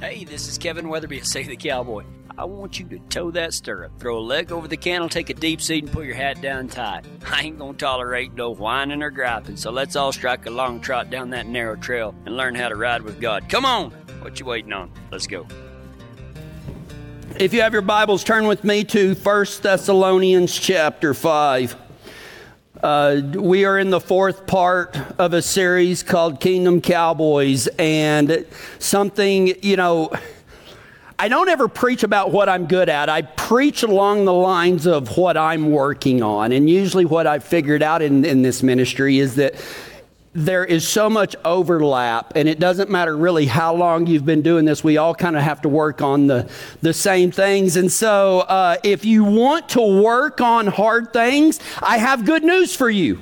Hey, this is Kevin Weatherby, Say the Cowboy. I want you to toe that stirrup, throw a leg over the cantle, take a deep seat, and pull your hat down tight. I ain't gonna tolerate no whining or griping, so let's all strike a long trot down that narrow trail and learn how to ride with God. Come on! What you waiting on? Let's go. If you have your Bibles, turn with me to 1 Thessalonians chapter 5. Uh, we are in the fourth part of a series called Kingdom Cowboys, and something, you know, I don't ever preach about what I'm good at. I preach along the lines of what I'm working on. And usually, what I've figured out in, in this ministry is that there is so much overlap, and it doesn't matter really how long you've been doing this. We all kind of have to work on the, the same things. And so, uh, if you want to work on hard things, I have good news for you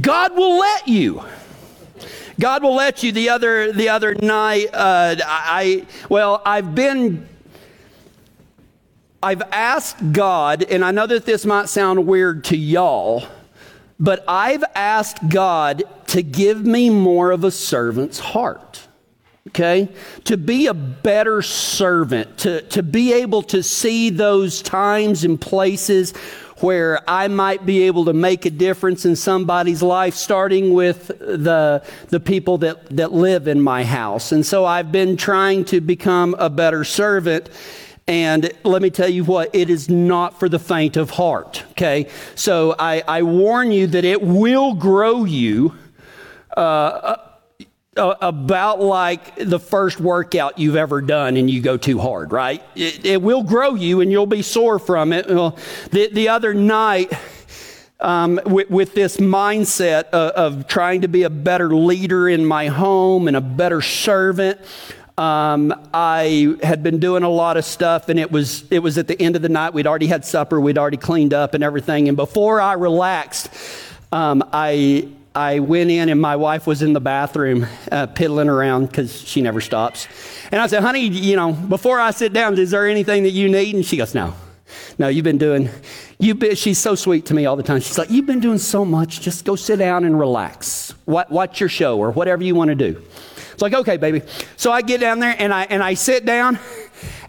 God will let you. God will let you. The other the other night, uh, I well, I've been. I've asked God, and I know that this might sound weird to y'all, but I've asked God to give me more of a servant's heart. Okay? To be a better servant, to, to be able to see those times and places where I might be able to make a difference in somebody's life, starting with the, the people that, that live in my house. And so I've been trying to become a better servant. And let me tell you what, it is not for the faint of heart, okay? So I, I warn you that it will grow you uh, uh, about like the first workout you've ever done and you go too hard, right? It, it will grow you and you'll be sore from it. Well, the, the other night, um, with, with, this mindset of, of, trying to be a better leader in my home and a better servant, um, I had been doing a lot of stuff, and it was it was at the end of the night. We'd already had supper, we'd already cleaned up and everything. And before I relaxed, um, I I went in, and my wife was in the bathroom uh, piddling around because she never stops. And I said, "Honey, you know, before I sit down, is there anything that you need?" And she goes, "No, no, you've been doing." You been, she's so sweet to me all the time. She's like, "You've been doing so much. Just go sit down and relax. Watch your show or whatever you want to do." It's like, okay, baby. So I get down there and I and I sit down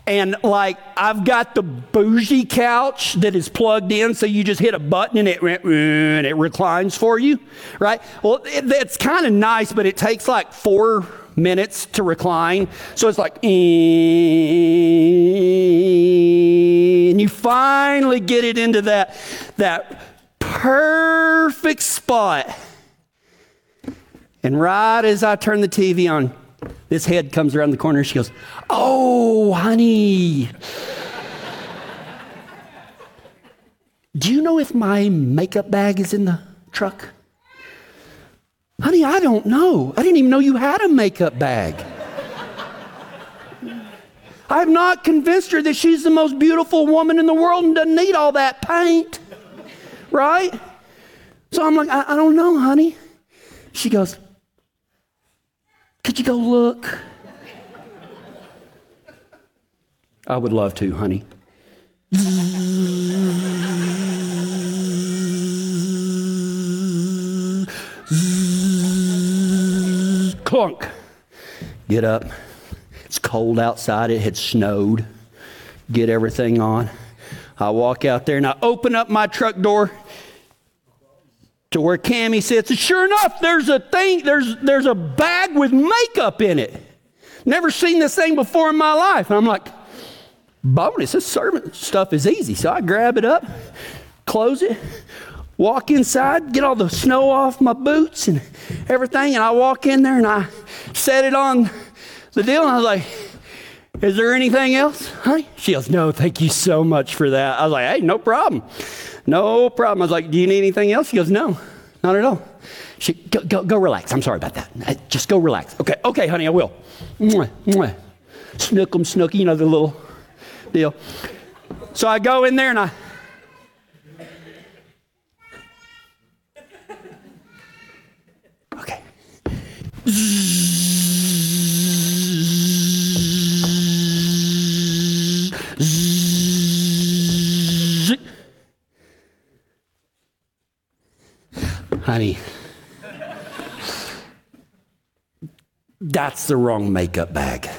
and like I've got the bougie couch that is plugged in, so you just hit a button and it and it reclines for you, right? Well, it, it's kind of nice, but it takes like four minutes to recline, so it's like, and you finally get it into that that perfect spot and right as I turn the TV on, this head comes around the corner. She goes, Oh, honey. Do you know if my makeup bag is in the truck? Honey, I don't know. I didn't even know you had a makeup bag. I have not convinced her that she's the most beautiful woman in the world and doesn't need all that paint. Right? So I'm like, I, I don't know, honey. She goes, could you go look? I would love to, honey. Clunk. Get up. It's cold outside. It had snowed. Get everything on. I walk out there and I open up my truck door to where Cammy sits, and sure enough, there's a thing, there's there's a bag with makeup in it. Never seen this thing before in my life. And I'm like, bonus, this servant stuff is easy. So I grab it up, close it, walk inside, get all the snow off my boots and everything, and I walk in there and I set it on the deal, and I was like, is there anything else, honey? She goes, no, thank you so much for that. I was like, hey, no problem. No problem. I was like, Do you need anything else? She goes, No, not at all. She, go, go, go relax. I'm sorry about that. Uh, just go relax. Okay, okay, honey, I will. Mwah, mwah. Snook 'em, snooky, you know, the little deal. So I go in there and I. Okay. Honey, that's the wrong makeup bag.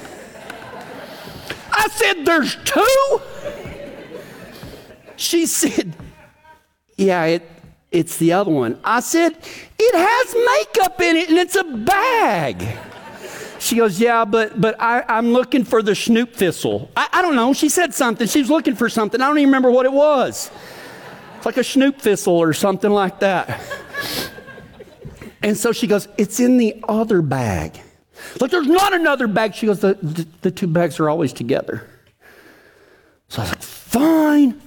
I said, There's two? She said, Yeah, it, it's the other one. I said, It has makeup in it and it's a bag. She goes, Yeah, but, but I, I'm looking for the snoop thistle. I, I don't know. She said something. She was looking for something. I don't even remember what it was. It's like a snoop thistle or something like that. And so she goes, It's in the other bag. Like, there's not another bag. She goes, The, the, the two bags are always together. So I was like, Fine.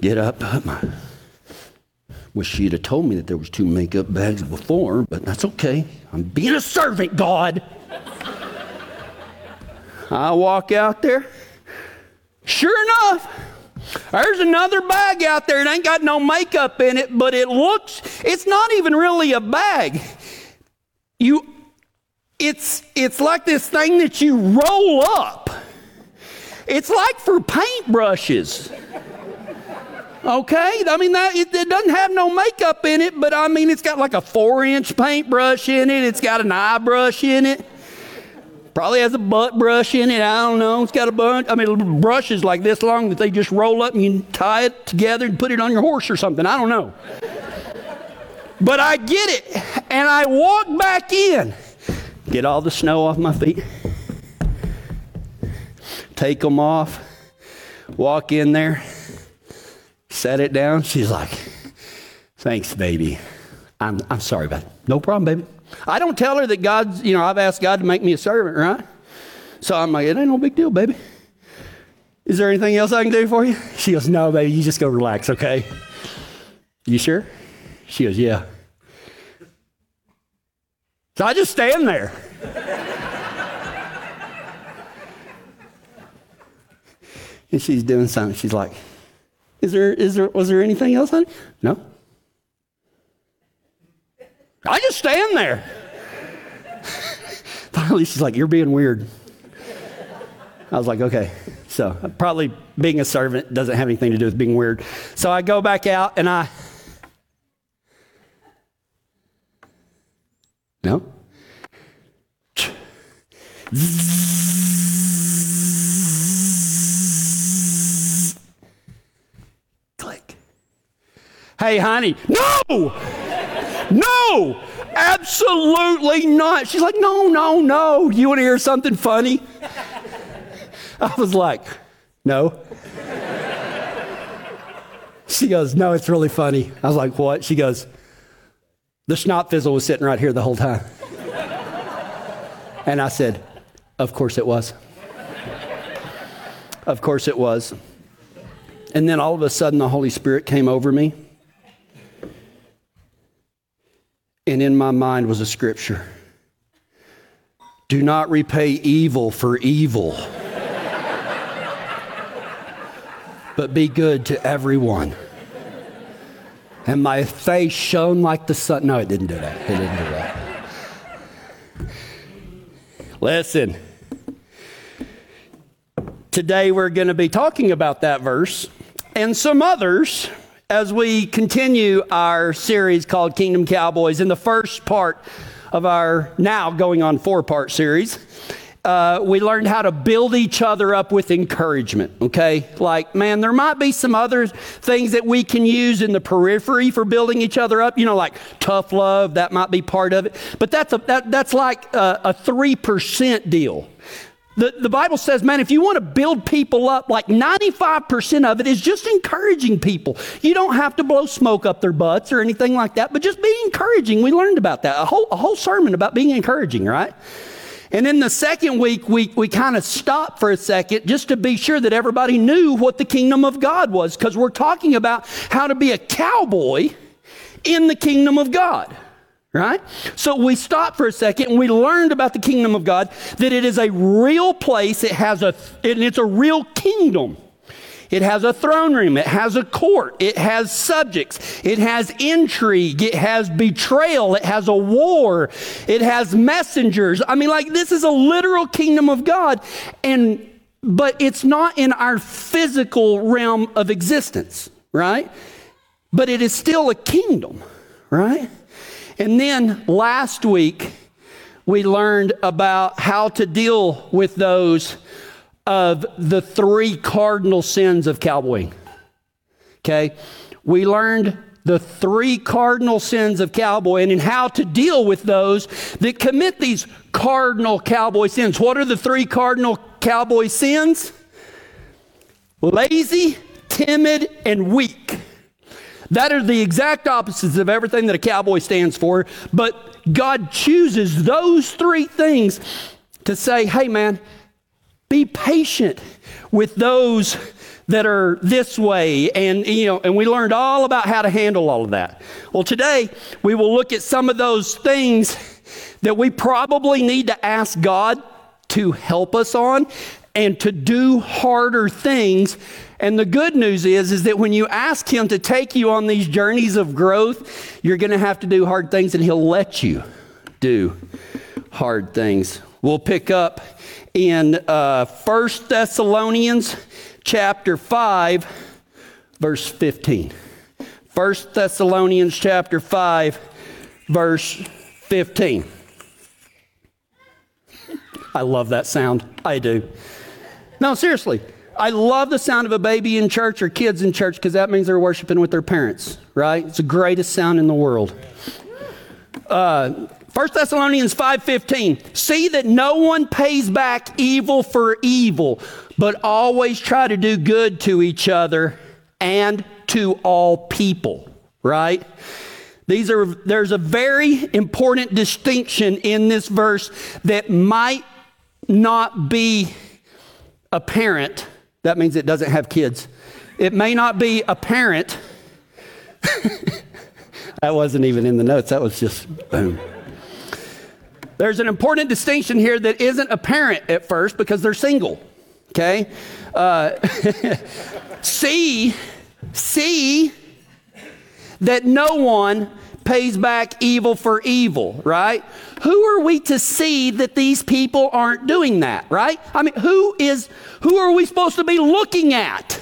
Get up. My. Wish she'd have told me that there was two makeup bags before, but that's okay. I'm being a servant, God. I walk out there. Sure enough, there's another bag out there. It ain't got no makeup in it, but it looks, it's not even really a bag. You, it's, it's like this thing that you roll up. It's like for paintbrushes. Okay? I mean, that, it, it, doesn't have no makeup in it, but I mean, it's got like a four inch paintbrush in it. It's got an eye brush in it. Probably has a butt brush in it. I don't know. It's got a bunch. I mean, brushes like this long that they just roll up and you tie it together and put it on your horse or something. I don't know. but I get it. And I walk back in, get all the snow off my feet, take them off, walk in there set it down. She's like, Thanks, baby. I'm, I'm sorry about it. No problem, baby. I don't tell her that God's, you know, I've asked God to make me a servant, right? So I'm like, It ain't no big deal, baby. Is there anything else I can do for you? She goes, No, baby, you just go relax, okay? You sure? She goes, Yeah. So I just stand there. and she's doing something. She's like, is there, is there, was there anything else, honey? No. I just stand there. Finally, she's like, You're being weird. I was like, Okay. So, probably being a servant doesn't have anything to do with being weird. So, I go back out and I. No? Click. Hey, honey. No! No! Absolutely not. She's like, no, no, no. You want to hear something funny? I was like, no. She goes, no, it's really funny. I was like, what? She goes, the snot fizzle was sitting right here the whole time. And I said, of course it was. Of course it was. And then all of a sudden the Holy Spirit came over me. And in my mind was a scripture Do not repay evil for evil, but be good to everyone. And my face shone like the sun. No, it didn't do that. It didn't do that. Listen. Today we're going to be talking about that verse and some others as we continue our series called Kingdom Cowboys, in the first part of our now going on four part series, uh, we learned how to build each other up with encouragement. Okay, like man, there might be some other things that we can use in the periphery for building each other up. You know, like tough love, that might be part of it. But that's a that, that's like a three percent deal. The, the Bible says, man, if you want to build people up, like 95% of it is just encouraging people. You don't have to blow smoke up their butts or anything like that, but just be encouraging. We learned about that. A whole, a whole sermon about being encouraging, right? And then the second week, we, we kind of stopped for a second just to be sure that everybody knew what the kingdom of God was, because we're talking about how to be a cowboy in the kingdom of God right? So we stopped for a second and we learned about the kingdom of God that it is a real place. It has a, and it's a real kingdom. It has a throne room. It has a court. It has subjects. It has intrigue. It has betrayal. It has a war. It has messengers. I mean, like, this is a literal kingdom of God. And, but it's not in our physical realm of existence, right? But it is still a kingdom right? And then last week, we learned about how to deal with those of the three cardinal sins of cowboying. Okay? We learned the three cardinal sins of cowboying and how to deal with those that commit these cardinal cowboy sins. What are the three cardinal cowboy sins? Lazy, timid, and weak. That are the exact opposites of everything that a cowboy stands for, but God chooses those three things to say, hey man, be patient with those that are this way. And you know and we learned all about how to handle all of that. Well today we will look at some of those things that we probably need to ask god to help us on and to do harder things and the good news is is that when you ask him to take you on these journeys of growth you're going to have to do hard things and he'll let you do hard things we'll pick up in uh, 1 thessalonians chapter 5, verse 15. 1 Thessalonians chapter 5, verse 15. I love that sound. I do. No, seriously. I love the sound of a baby in church or kids in church because that means they're worshiping with their parents, right? It's the greatest sound in the world. Uh, 1 Thessalonians 5:15 See that no one pays back evil for evil but always try to do good to each other and to all people, right? These are there's a very important distinction in this verse that might not be apparent. That means it doesn't have kids. It may not be a parent. that wasn't even in the notes. That was just boom. There's an important distinction here that isn't apparent at first because they're single. Okay? Uh, see, see that no one pays back evil for evil, right? Who are we to see that these people aren't doing that, right? I mean, who is who are we supposed to be looking at?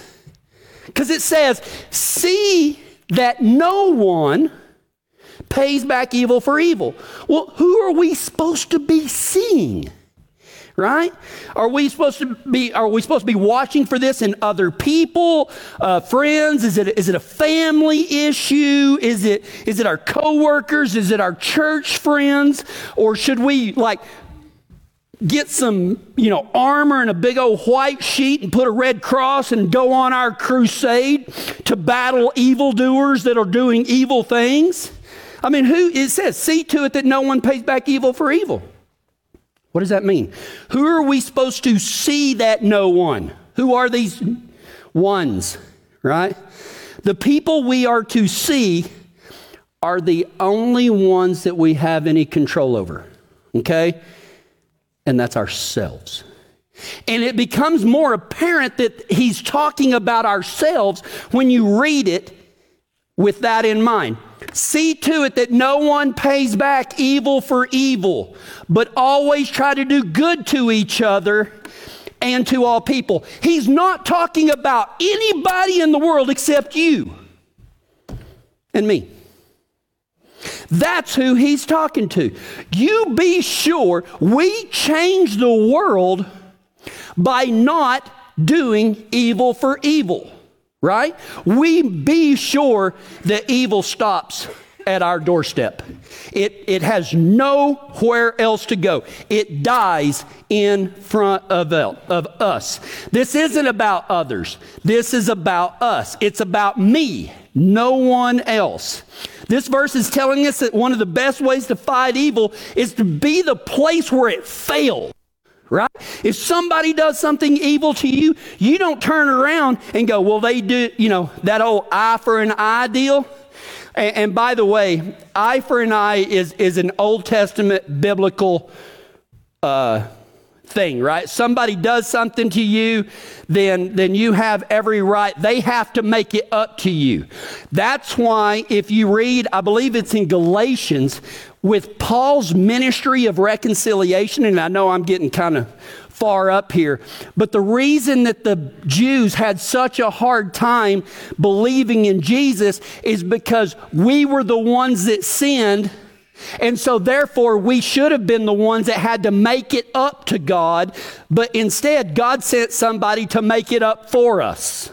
Cuz it says, "See that no one pays back evil for evil." Well, who are we supposed to be seeing? Right? Are we supposed to be? Are we supposed to be watching for this in other people, uh, friends? Is it is it a family issue? Is it is it our coworkers? Is it our church friends? Or should we like? Get some, you know, armor and a big old white sheet and put a red cross and go on our crusade to battle evildoers that are doing evil things. I mean, who it says, see to it that no one pays back evil for evil. What does that mean? Who are we supposed to see that no one? Who are these ones, right? The people we are to see are the only ones that we have any control over, okay? And that's ourselves. And it becomes more apparent that he's talking about ourselves when you read it with that in mind. See to it that no one pays back evil for evil, but always try to do good to each other and to all people. He's not talking about anybody in the world except you and me. That's who he's talking to. You be sure we change the world by not doing evil for evil right? We be sure the evil stops at our doorstep. It, it has nowhere else to go. It dies in front of, of us. This isn't about others. This is about us. It's about me, no one else. This verse is telling us that one of the best ways to fight evil is to be the place where it fails right? If somebody does something evil to you, you don't turn around and go, well, they do, you know, that old eye for an eye deal. And, and by the way, eye for an eye is, is an Old Testament biblical uh, thing, right? Somebody does something to you, then, then you have every right. They have to make it up to you. That's why, if you read, I believe it's in Galatians, with Paul's ministry of reconciliation, and I know I'm getting kind of far up here, but the reason that the Jews had such a hard time believing in Jesus is because we were the ones that sinned and so, therefore, we should have been the ones that had to make it up to God, but instead, God sent somebody to make it up for us.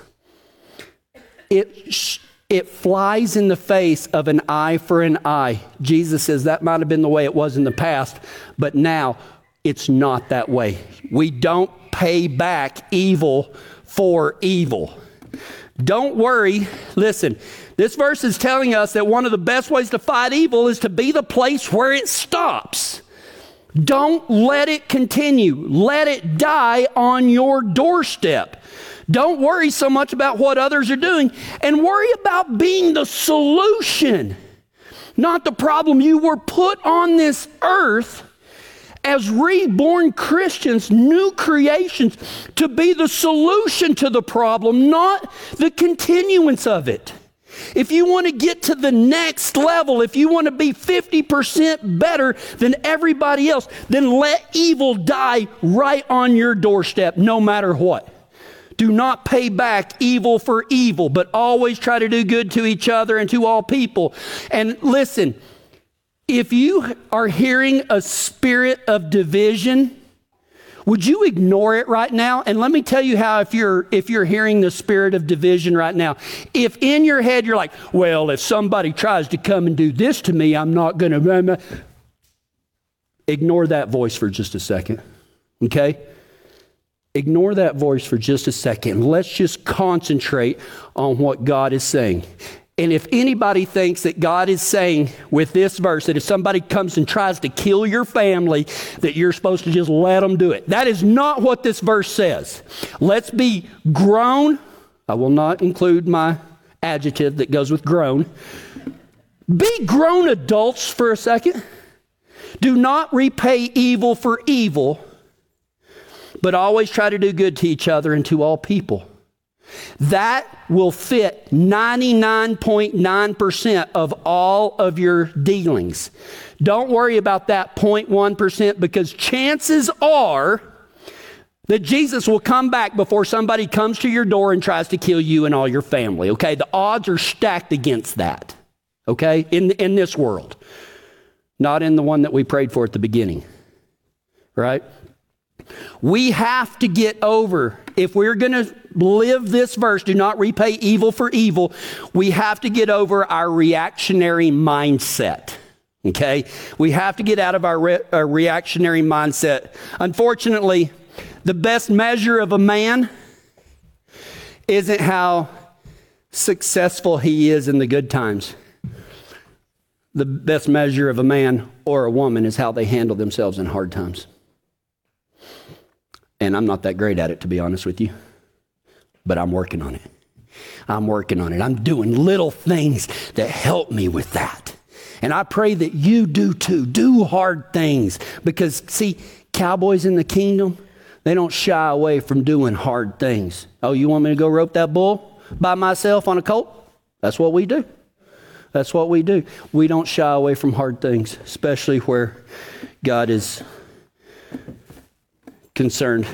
It, it flies in the face of an eye for an eye. Jesus says that might have been the way it was in the past, but now it's not that way. We don't pay back evil for evil. Don't worry. Listen, this verse is telling us that one of the best ways to fight evil is to be the place where it stops. Don't let it continue. Let it die on your doorstep. Don't worry so much about what others are doing and worry about being the solution, not the problem. You were put on this earth as reborn Christians, new creations, to be the solution to the problem, not the continuance of it. If you want to get to the next level, if you want to be 50% better than everybody else, then let evil die right on your doorstep, no matter what. Do not pay back evil for evil, but always try to do good to each other and to all people. And listen, if you are hearing a spirit of division, would you ignore it right now? And let me tell you how if you're if you're hearing the spirit of division right now. If in your head you're like, "Well, if somebody tries to come and do this to me, I'm not going to Ignore that voice for just a second. Okay? Ignore that voice for just a second. Let's just concentrate on what God is saying. And if anybody thinks that God is saying with this verse that if somebody comes and tries to kill your family, that you're supposed to just let them do it, that is not what this verse says. Let's be grown. I will not include my adjective that goes with grown. Be grown adults for a second. Do not repay evil for evil, but always try to do good to each other and to all people. That will fit 99.9% of all of your dealings. Don't worry about that 0.1% because chances are that Jesus will come back before somebody comes to your door and tries to kill you and all your family. Okay? The odds are stacked against that. Okay? In, in this world, not in the one that we prayed for at the beginning. Right? We have to get over, if we're going to live this verse, do not repay evil for evil, we have to get over our reactionary mindset. Okay? We have to get out of our, re- our reactionary mindset. Unfortunately, the best measure of a man isn't how successful he is in the good times. The best measure of a man or a woman is how they handle themselves in hard times. And I'm not that great at it, to be honest with you, but I'm working on it. I'm working on it. I'm doing little things that help me with that. And I pray that you do too. Do hard things because, see, cowboys in the kingdom, they don't shy away from doing hard things. Oh, you want me to go rope that bull by myself on a colt? That's what we do. That's what we do. We don't shy away from hard things, especially where God is concerned.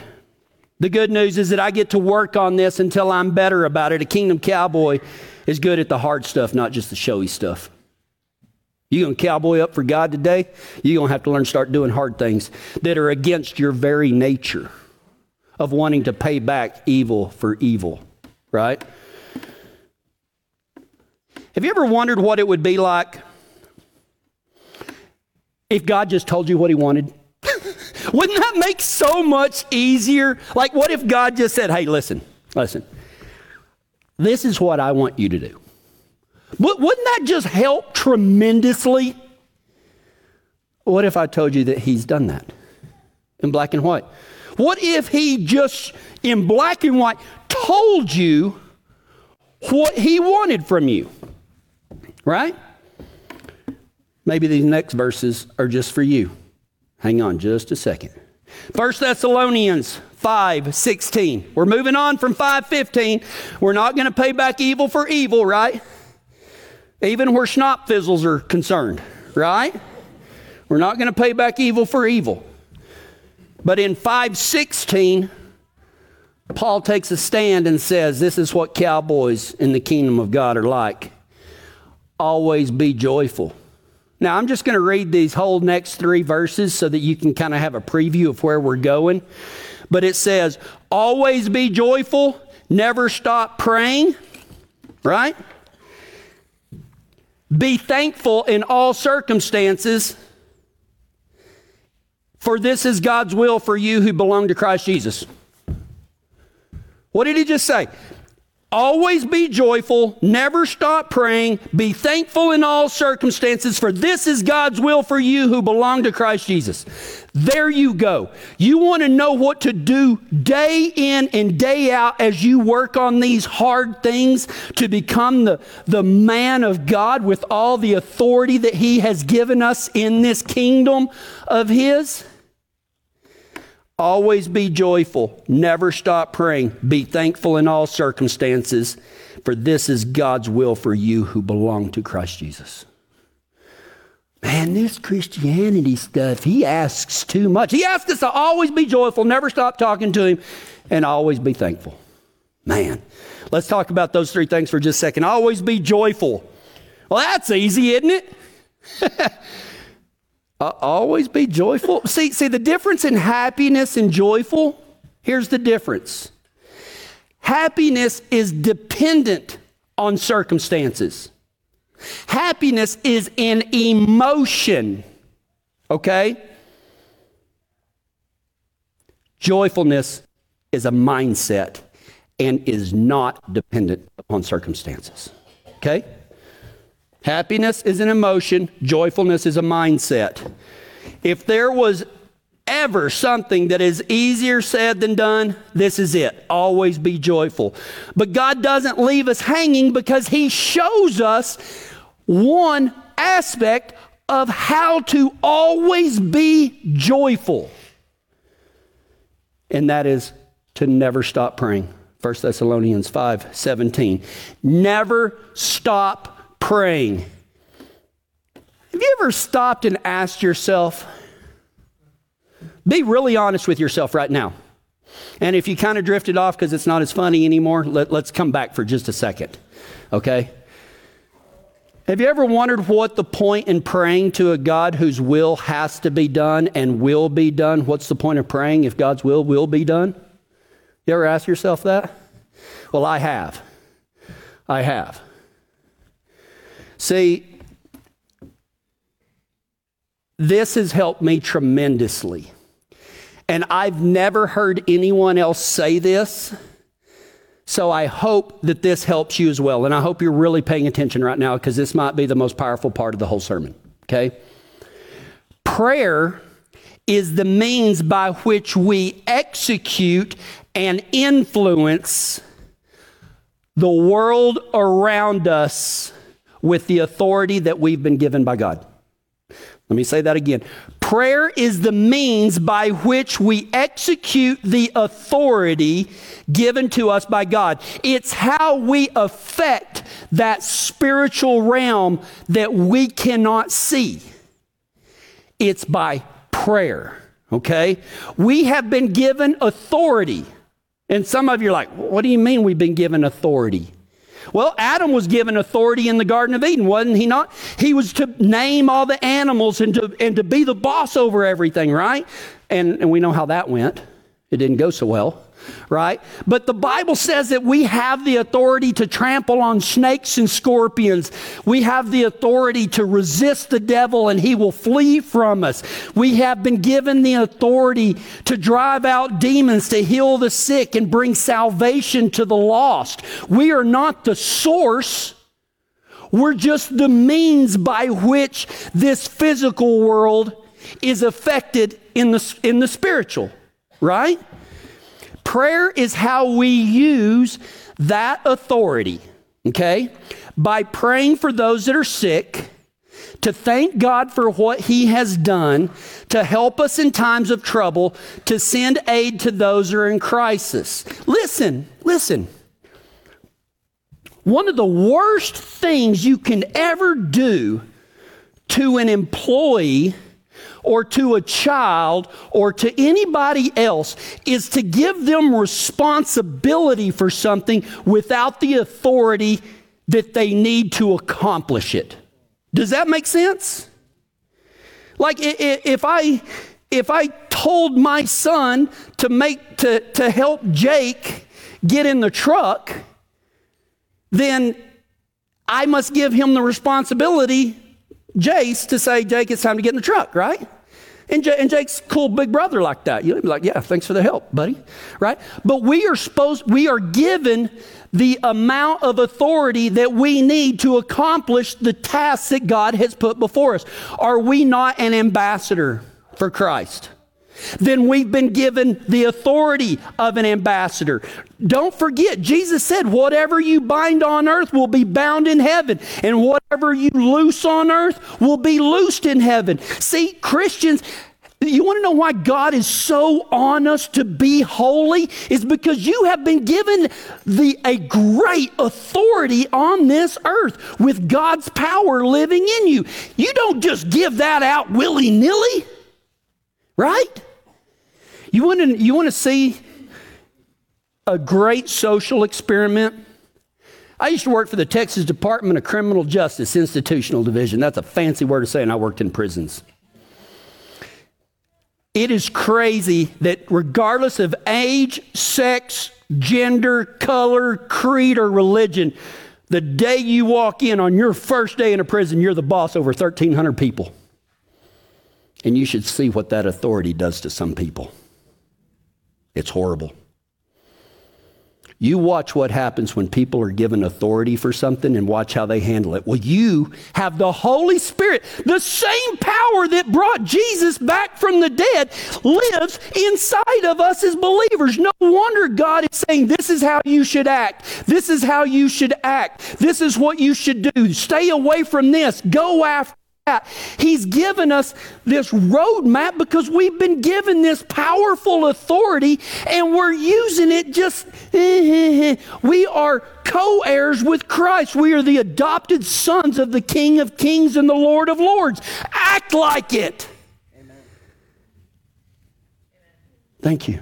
The good news is that I get to work on this until I'm better about it. A kingdom cowboy is good at the hard stuff, not just the showy stuff. You gonna cowboy up for God today? You're gonna have to learn to start doing hard things that are against your very nature of wanting to pay back evil for evil, right? Have you ever wondered what it would be like if God just told you what He wanted? Wouldn't that make so much easier? Like, what if God just said, hey, listen, listen, this is what I want you to do? Wouldn't that just help tremendously? What if I told you that He's done that in black and white? What if He just, in black and white, told you what He wanted from you? Right? Maybe these next verses are just for you. Hang on just a second. 1 Thessalonians 5 16. We're moving on from 515. We're not going to pay back evil for evil, right? Even where schnapp fizzles are concerned, right? We're not going to pay back evil for evil. But in 516, Paul takes a stand and says, This is what cowboys in the kingdom of God are like. Always be joyful. Now, I'm just going to read these whole next three verses so that you can kind of have a preview of where we're going. But it says, Always be joyful, never stop praying, right? Be thankful in all circumstances, for this is God's will for you who belong to Christ Jesus. What did he just say? Always be joyful, never stop praying, be thankful in all circumstances, for this is God's will for you who belong to Christ Jesus. There you go. You want to know what to do day in and day out as you work on these hard things to become the, the man of God with all the authority that He has given us in this kingdom of His? Always be joyful. Never stop praying. Be thankful in all circumstances, for this is God's will for you who belong to Christ Jesus. Man, this Christianity stuff, he asks too much. He asks us to always be joyful, never stop talking to him, and always be thankful. Man, let's talk about those three things for just a second. Always be joyful. Well, that's easy, isn't it? Uh, always be joyful. See, see the difference in happiness and joyful? Here's the difference. Happiness is dependent on circumstances. Happiness is an emotion. Okay? Joyfulness is a mindset and is not dependent upon circumstances. Okay? Happiness is an emotion, joyfulness is a mindset. If there was ever something that is easier said than done, this is it. Always be joyful. But God doesn't leave us hanging because He shows us one aspect of how to always be joyful. And that is to never stop praying. 1 Thessalonians 5 17. Never stop praying. Have you ever stopped and asked yourself, be really honest with yourself right now. And if you kind of drifted off because it's not as funny anymore, let, us come back for just a second. Okay? Have you ever wondered what the point in praying to a God whose will has to be done and will be done? What's the point of praying if God's will will be done? You ever ask yourself that? Well, I have. I have. See, this has helped me tremendously. And I've never heard anyone else say this. So I hope that this helps you as well. And I hope you're really paying attention right now because this might be the most powerful part of the whole sermon. Okay? Prayer is the means by which we execute and influence the world around us with the authority that we've been given by God. Let me say that again. Prayer is the means by which we execute the authority given to us by God. It's how we affect that spiritual realm that we cannot see. It's by prayer, okay? We have been given authority. And some of you are like, what do you mean we've been given authority? Well, Adam was given authority in the Garden of Eden, wasn't he not? He was to name all the animals and to, and to be the boss over everything, right? And, and we know how that went. It didn't go so well right? But the Bible says that we have the authority to trample on snakes and scorpions. We have the authority to resist the devil and he will flee from us. We have been given the authority to drive out demons, to heal the sick, and bring salvation to the lost. We are not the source. We're just the means by which this physical world is affected in the, in the spiritual, right? Prayer is how we use that authority, okay? By praying for those that are sick, to thank God for what He has done, to help us in times of trouble, to send aid to those who are in crisis. Listen, listen. One of the worst things you can ever do to an employee or to a child or to anybody else is to give them responsibility for something without the authority that they need to accomplish it. Does that make sense? Like if I if I told my son to make to, to help Jake get in the truck, then I must give him the responsibility, Jace, to say, Jake, it's time to get in the truck, right? And, and Jake's cool big brother like that. You'd be like, yeah, thanks for the help, buddy, right? But we are supposed, we are given the amount of authority that we need to accomplish the tasks that God has put before us. Are we not an ambassador for Christ? Then we've been given the authority of an ambassador. Don't forget, Jesus said, Whatever you bind on earth will be bound in heaven, and whatever you loose on earth will be loosed in heaven. See, Christians, you want to know why God is so on us to be holy? Is because you have been given the, a great authority on this earth with God's power living in you. You don't just give that out willy nilly, right? You want to, you want to see a great social experiment? I used to work for the Texas Department of Criminal Justice Institutional Division. That's a fancy word to say, and I worked in prisons. It is crazy that regardless of age, sex, gender, color, creed, or religion, the day you walk in on your first day in a prison, you're the boss over 1,300 people. And you should see what that authority does to some people. It's horrible. You watch what happens when people are given authority for something and watch how they handle it. Well, you have the Holy Spirit. The same power that brought Jesus back from the dead lives inside of us as believers. No wonder God is saying, This is how you should act. This is how you should act. This is what you should do. Stay away from this. Go after He's given us this roadmap because we've been given this powerful authority and we're using it just. Eh, eh, eh. we are co heirs with Christ. We are the adopted sons of the King of Kings and the Lord of Lords. Act like it. Amen. Thank you.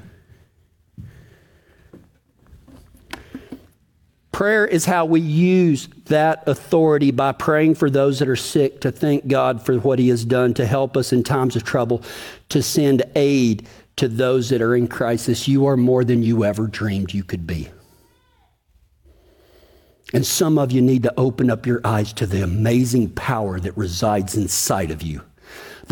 Prayer is how we use that authority by praying for those that are sick, to thank God for what He has done to help us in times of trouble, to send aid to those that are in crisis. You are more than you ever dreamed you could be. And some of you need to open up your eyes to the amazing power that resides inside of you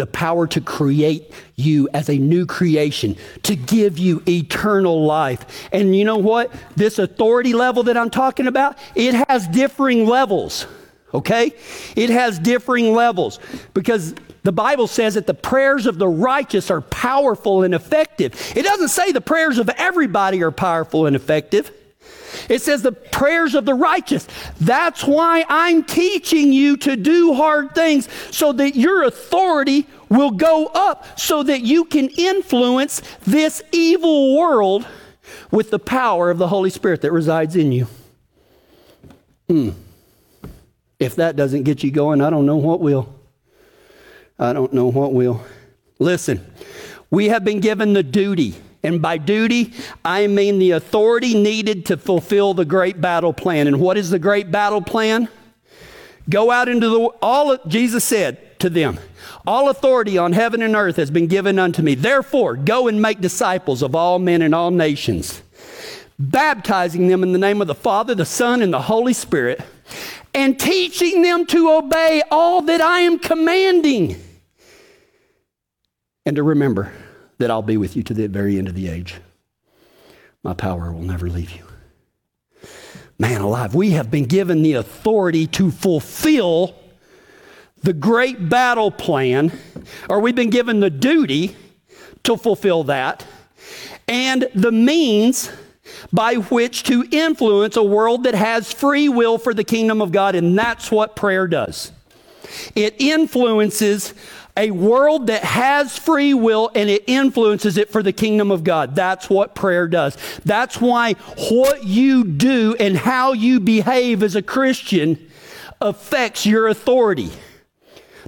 the power to create you as a new creation, to give you eternal life. And you know what? This authority level that I'm talking about, it has differing levels. Okay? It has differing levels because the Bible says that the prayers of the righteous are powerful and effective. It doesn't say the prayers of everybody are powerful and effective. It says the prayers of the righteous. That's why I'm teaching you to do hard things so that your authority will go up so that you can influence this evil world with the power of the Holy Spirit that resides in you. Hmm. If that doesn't get you going, I don't know what will. I don't know what will. Listen, we have been given the duty and by duty, I mean the authority needed to fulfill the great battle plan. And what is the great battle plan? Go out into the all Jesus said to them, all authority on heaven and earth has been given unto me. Therefore, go and make disciples of all men and all nations, baptizing them in the name of the Father, the Son, and the Holy Spirit, and teaching them to obey all that I am commanding. And to remember that I'll be with you to the very end of the age. My power will never leave you. Man alive, we have been given the authority to fulfill the great battle plan, or we've been given the duty to fulfill that, and the means by which to influence a world that has free will for the kingdom of God, and that's what prayer does. It influences a world that has free will and it influences it for the kingdom of God. That's what prayer does. That's why what you do and how you behave as a Christian affects your authority.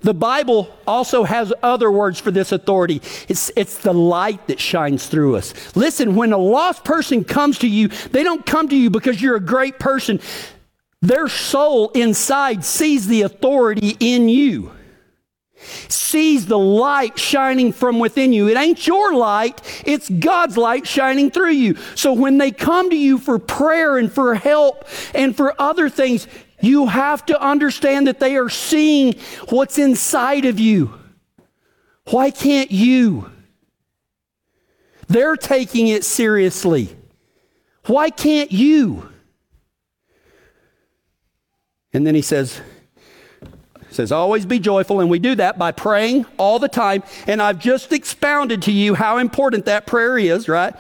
The Bible also has other words for this authority. It's, it's the light that shines through us. Listen, when a lost person comes to you, they don't come to you because you're a great person. Their soul inside sees the authority in you sees the light shining from within you. It ain't your light, it's God's light shining through you. So when they come to you for prayer and for help and for other things, you have to understand that they are seeing what's inside of you. Why can't you? They're taking it seriously. Why can't you? And then he says, says always be joyful and we do that by praying all the time. And i've just expounded to you how important that prayer is right?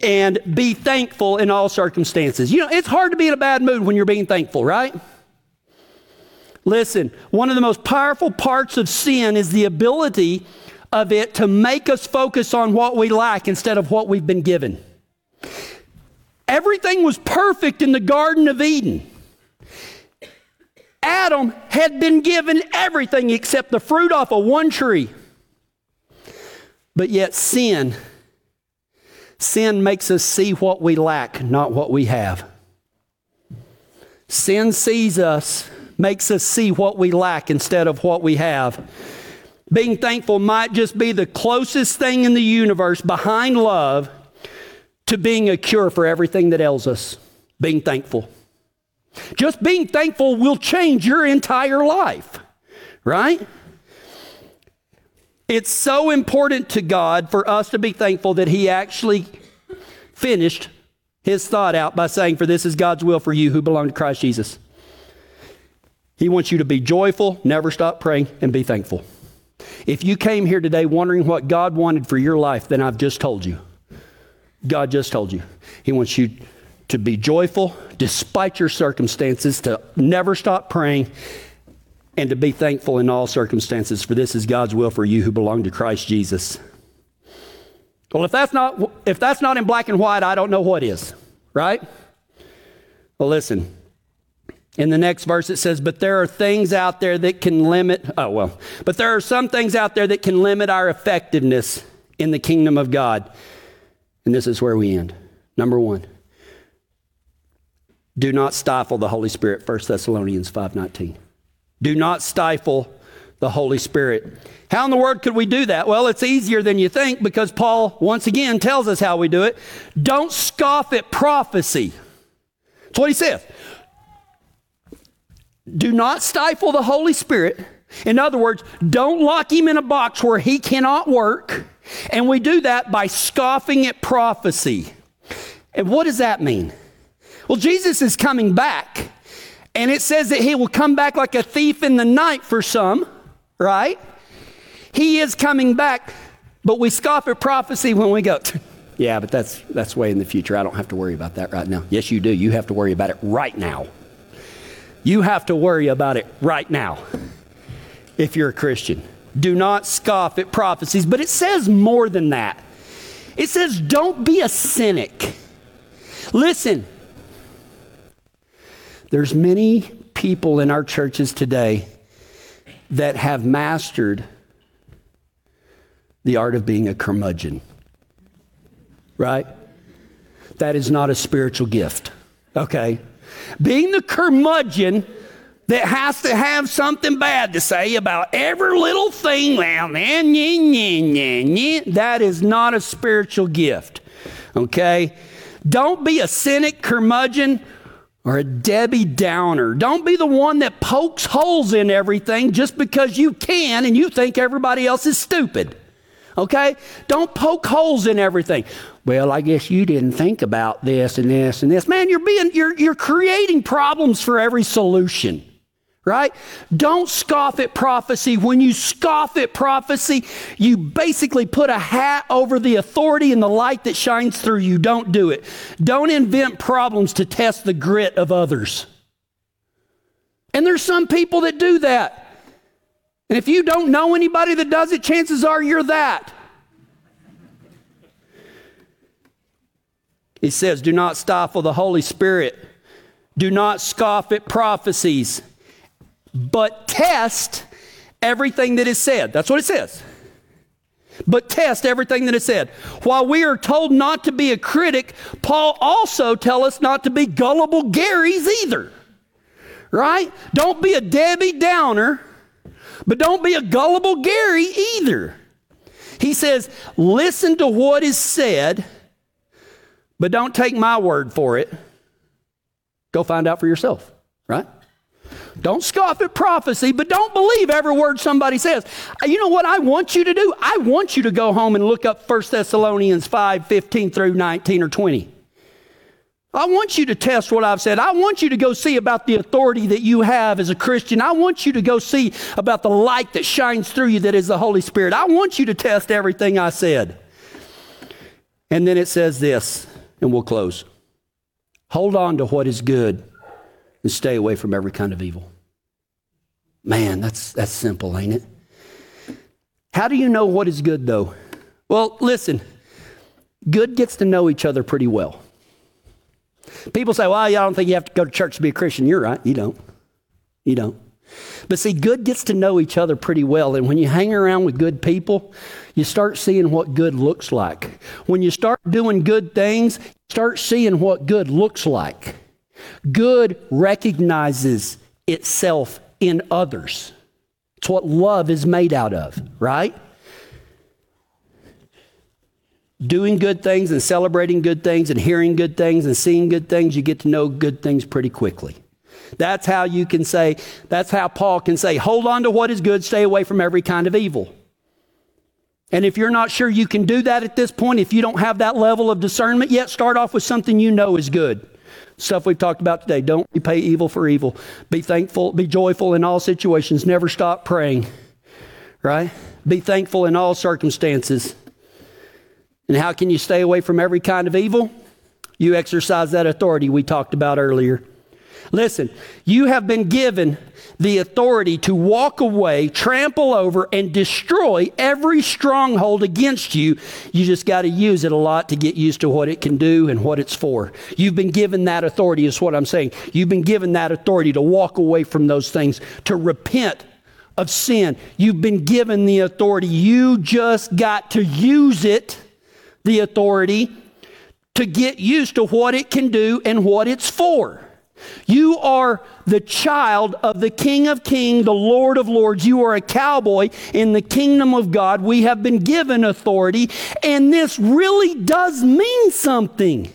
And be thankful in all circumstances. You know it's hard to be in a bad mood when you're being thankful right? Listen one of the most powerful parts of sin is the ability of it to make us focus on what we lack instead of what we've been given. Everything was perfect in the garden of eden Adam had been given everything except the fruit off of one tree. But yet, sin, sin makes us see what we lack, not what we have. Sin sees us, makes us see what we lack instead of what we have. Being thankful might just be the closest thing in the universe behind love to being a cure for everything that ails us. Being thankful. Just being thankful will change your entire life, right? It's so important to God for us to be thankful that He actually finished His thought out by saying, For this is God's will for you who belong to Christ Jesus. He wants you to be joyful, never stop praying, and be thankful. If you came here today wondering what God wanted for your life, then I've just told you. God just told you. He wants you to be joyful despite your circumstances, to never stop praying, and to be thankful in all circumstances, for this is God's will for you who belong to Christ Jesus. Well, if that's not if that's not in black and white, I don't know what is, right? Well, listen. In the next verse it says, "But there are things out there that can limit oh well, but there are some things out there that can limit our effectiveness in the kingdom of God." And this is where we end. Number 1. Do not stifle the Holy Spirit, 1 Thessalonians 5:19. Do not stifle the Holy Spirit. How in the world could we do that? Well, it's easier than you think because Paul once again tells us how we do it. Don't scoff at prophecy. That's what he says. Do not stifle the Holy Spirit. In other words, don't lock him in a box where he cannot work. And we do that by scoffing at prophecy. And what does that mean? Well, Jesus is coming back. And it says that he will come back like a thief in the night for some, right? He is coming back, but we scoff at prophecy when we go, yeah, but that's, that's way in the future. I don't have to worry about that right now. Yes, you do. You have to worry about it right now. You have to worry about it right now if you're a Christian. Do not scoff at prophecies, but it says more than that. It says, don't be a cynic. Listen, there's many people in our churches today that have mastered the art of being a curmudgeon. Right? That is not a spiritual gift. Okay? Being the curmudgeon that has to have something bad to say about every little thing, well, that is not a spiritual gift. Okay? Don't be a cynic, curmudgeon, or a Debbie Downer. Don't be the one that pokes holes in everything just because you can and you think everybody else is stupid. Okay? Don't poke holes in everything. Well, I guess you didn't think about this and this and this. Man, you're being you're you're creating problems for every solution right? Don't scoff at prophecy. When you scoff at prophecy, you basically put a hat over the authority and the light that shines through you. Don't do it. Don't invent problems to test the grit of others. And there's some people that do that. And if you don't know anybody that does it, chances are you're that. He says, Do not stifle the Holy Spirit. Do not scoff at prophecies, but test everything that is said. That's what it says. But test everything that is said. While we are told not to be a critic, Paul also tell us not to be gullible Garys either. Right? Don't be a Debbie Downer, but don't be a gullible Gary either. He says, listen to what is said, but don't take my word for it. Go find out for yourself, right? Don't scoff at prophecy, but don't believe every word somebody says. Uh, you know what I want you to do? I want you to go home and look up 1 Thessalonians 5 15 through 19 or 20. I want you to test what I've said. I want you to go see about the authority that you have as a Christian. I want you to go see about the light that shines through you that is the Holy Spirit. I want you to test everything I said. And then it says this, and we'll close. Hold on to what is good and stay away from every kind of evil. Man, that's, that's simple, ain't it? How do you know what is good, though? Well, listen, good gets to know each other pretty well. People say, well, I don't think you have to go to church to be a Christian. You're right, you don't. You don't. But see, good gets to know each other pretty well. And when you hang around with good people, you start seeing what good looks like. When you start doing good things, start seeing what good looks like. Good recognizes itself in others. It's what love is made out of, right? Doing good things and celebrating good things and hearing good things and seeing good things, you get to know good things pretty quickly. That's how you can say, that's how Paul can say, hold on to what is good, stay away from every kind of evil. And if you're not sure you can do that at this point, if you don't have that level of discernment yet, start off with something you know is good. Stuff we've talked about today. Don't repay evil for evil. Be thankful, be joyful in all situations. Never stop praying. Right? Be thankful in all circumstances. And how can you stay away from every kind of evil? You exercise that authority we talked about earlier. Listen, you have been given the authority to walk away, trample over, and destroy every stronghold against you. You just got to use it a lot to get used to what it can do and what it's for. You've been given that authority, is what I'm saying. You've been given that authority to walk away from those things, to repent of sin. You've been given the authority. You just got to use it, the authority, to get used to what it can do and what it's for. You are the child of the King of Kings, the Lord of Lords. You are a cowboy in the kingdom of God. We have been given authority, and this really does mean something.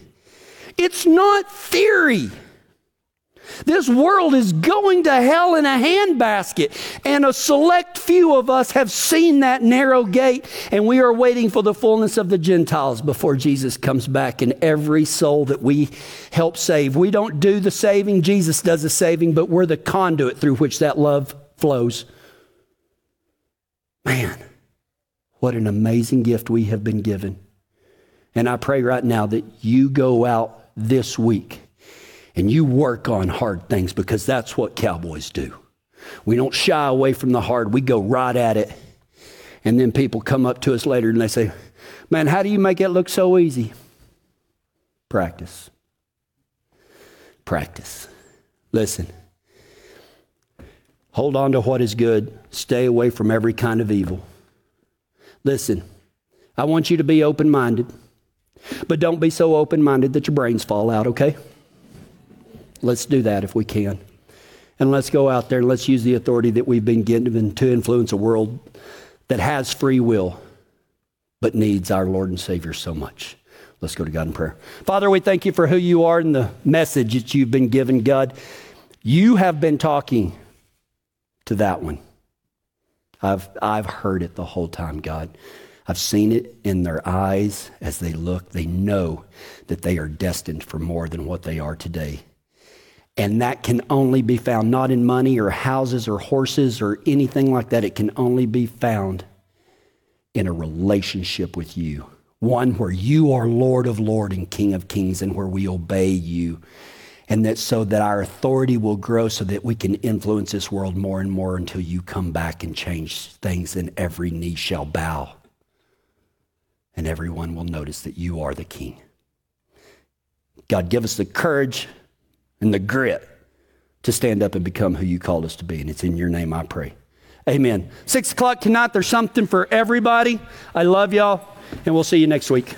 It's not theory. This world is going to hell in a handbasket. And a select few of us have seen that narrow gate, and we are waiting for the fullness of the Gentiles before Jesus comes back and every soul that we help save. We don't do the saving, Jesus does the saving, but we're the conduit through which that love flows. Man, what an amazing gift we have been given. And I pray right now that you go out this week and you work on hard things because that's what cowboys do. We don't shy away from the hard, we go right at it. And then people come up to us later and they say, Man, how do you make it look so easy? Practice. Practice. Listen. Hold on to what is good. Stay away from every kind of evil. Listen, I want you to be open minded, but don't be so open minded that your brains fall out, okay? Let's do that if we can. And let's go out there and let's use the authority that we've been given to influence a world that has free will but needs our Lord and Savior so much. Let's go to God in prayer. Father, we thank you for who you are and the message that you've been given, God. You have been talking to that one. I've, I've heard it the whole time, God. I've seen it in their eyes as they look. They know that they are destined for more than what they are today. And that can only be found not in money or houses or horses or anything like that. It can only be found in a relationship with you. One where you are Lord of Lords and King of Kings and where we obey you and that so that our authority will grow so that we can influence this world more and more until you come back and change things and every knee shall bow and everyone will notice that you are the king. God, give us the courage and the grit to stand up and become who you called us to be. And it's in your name I pray. Amen. Six o'clock tonight, there's something for everybody. I love y'all, and we'll see you next week.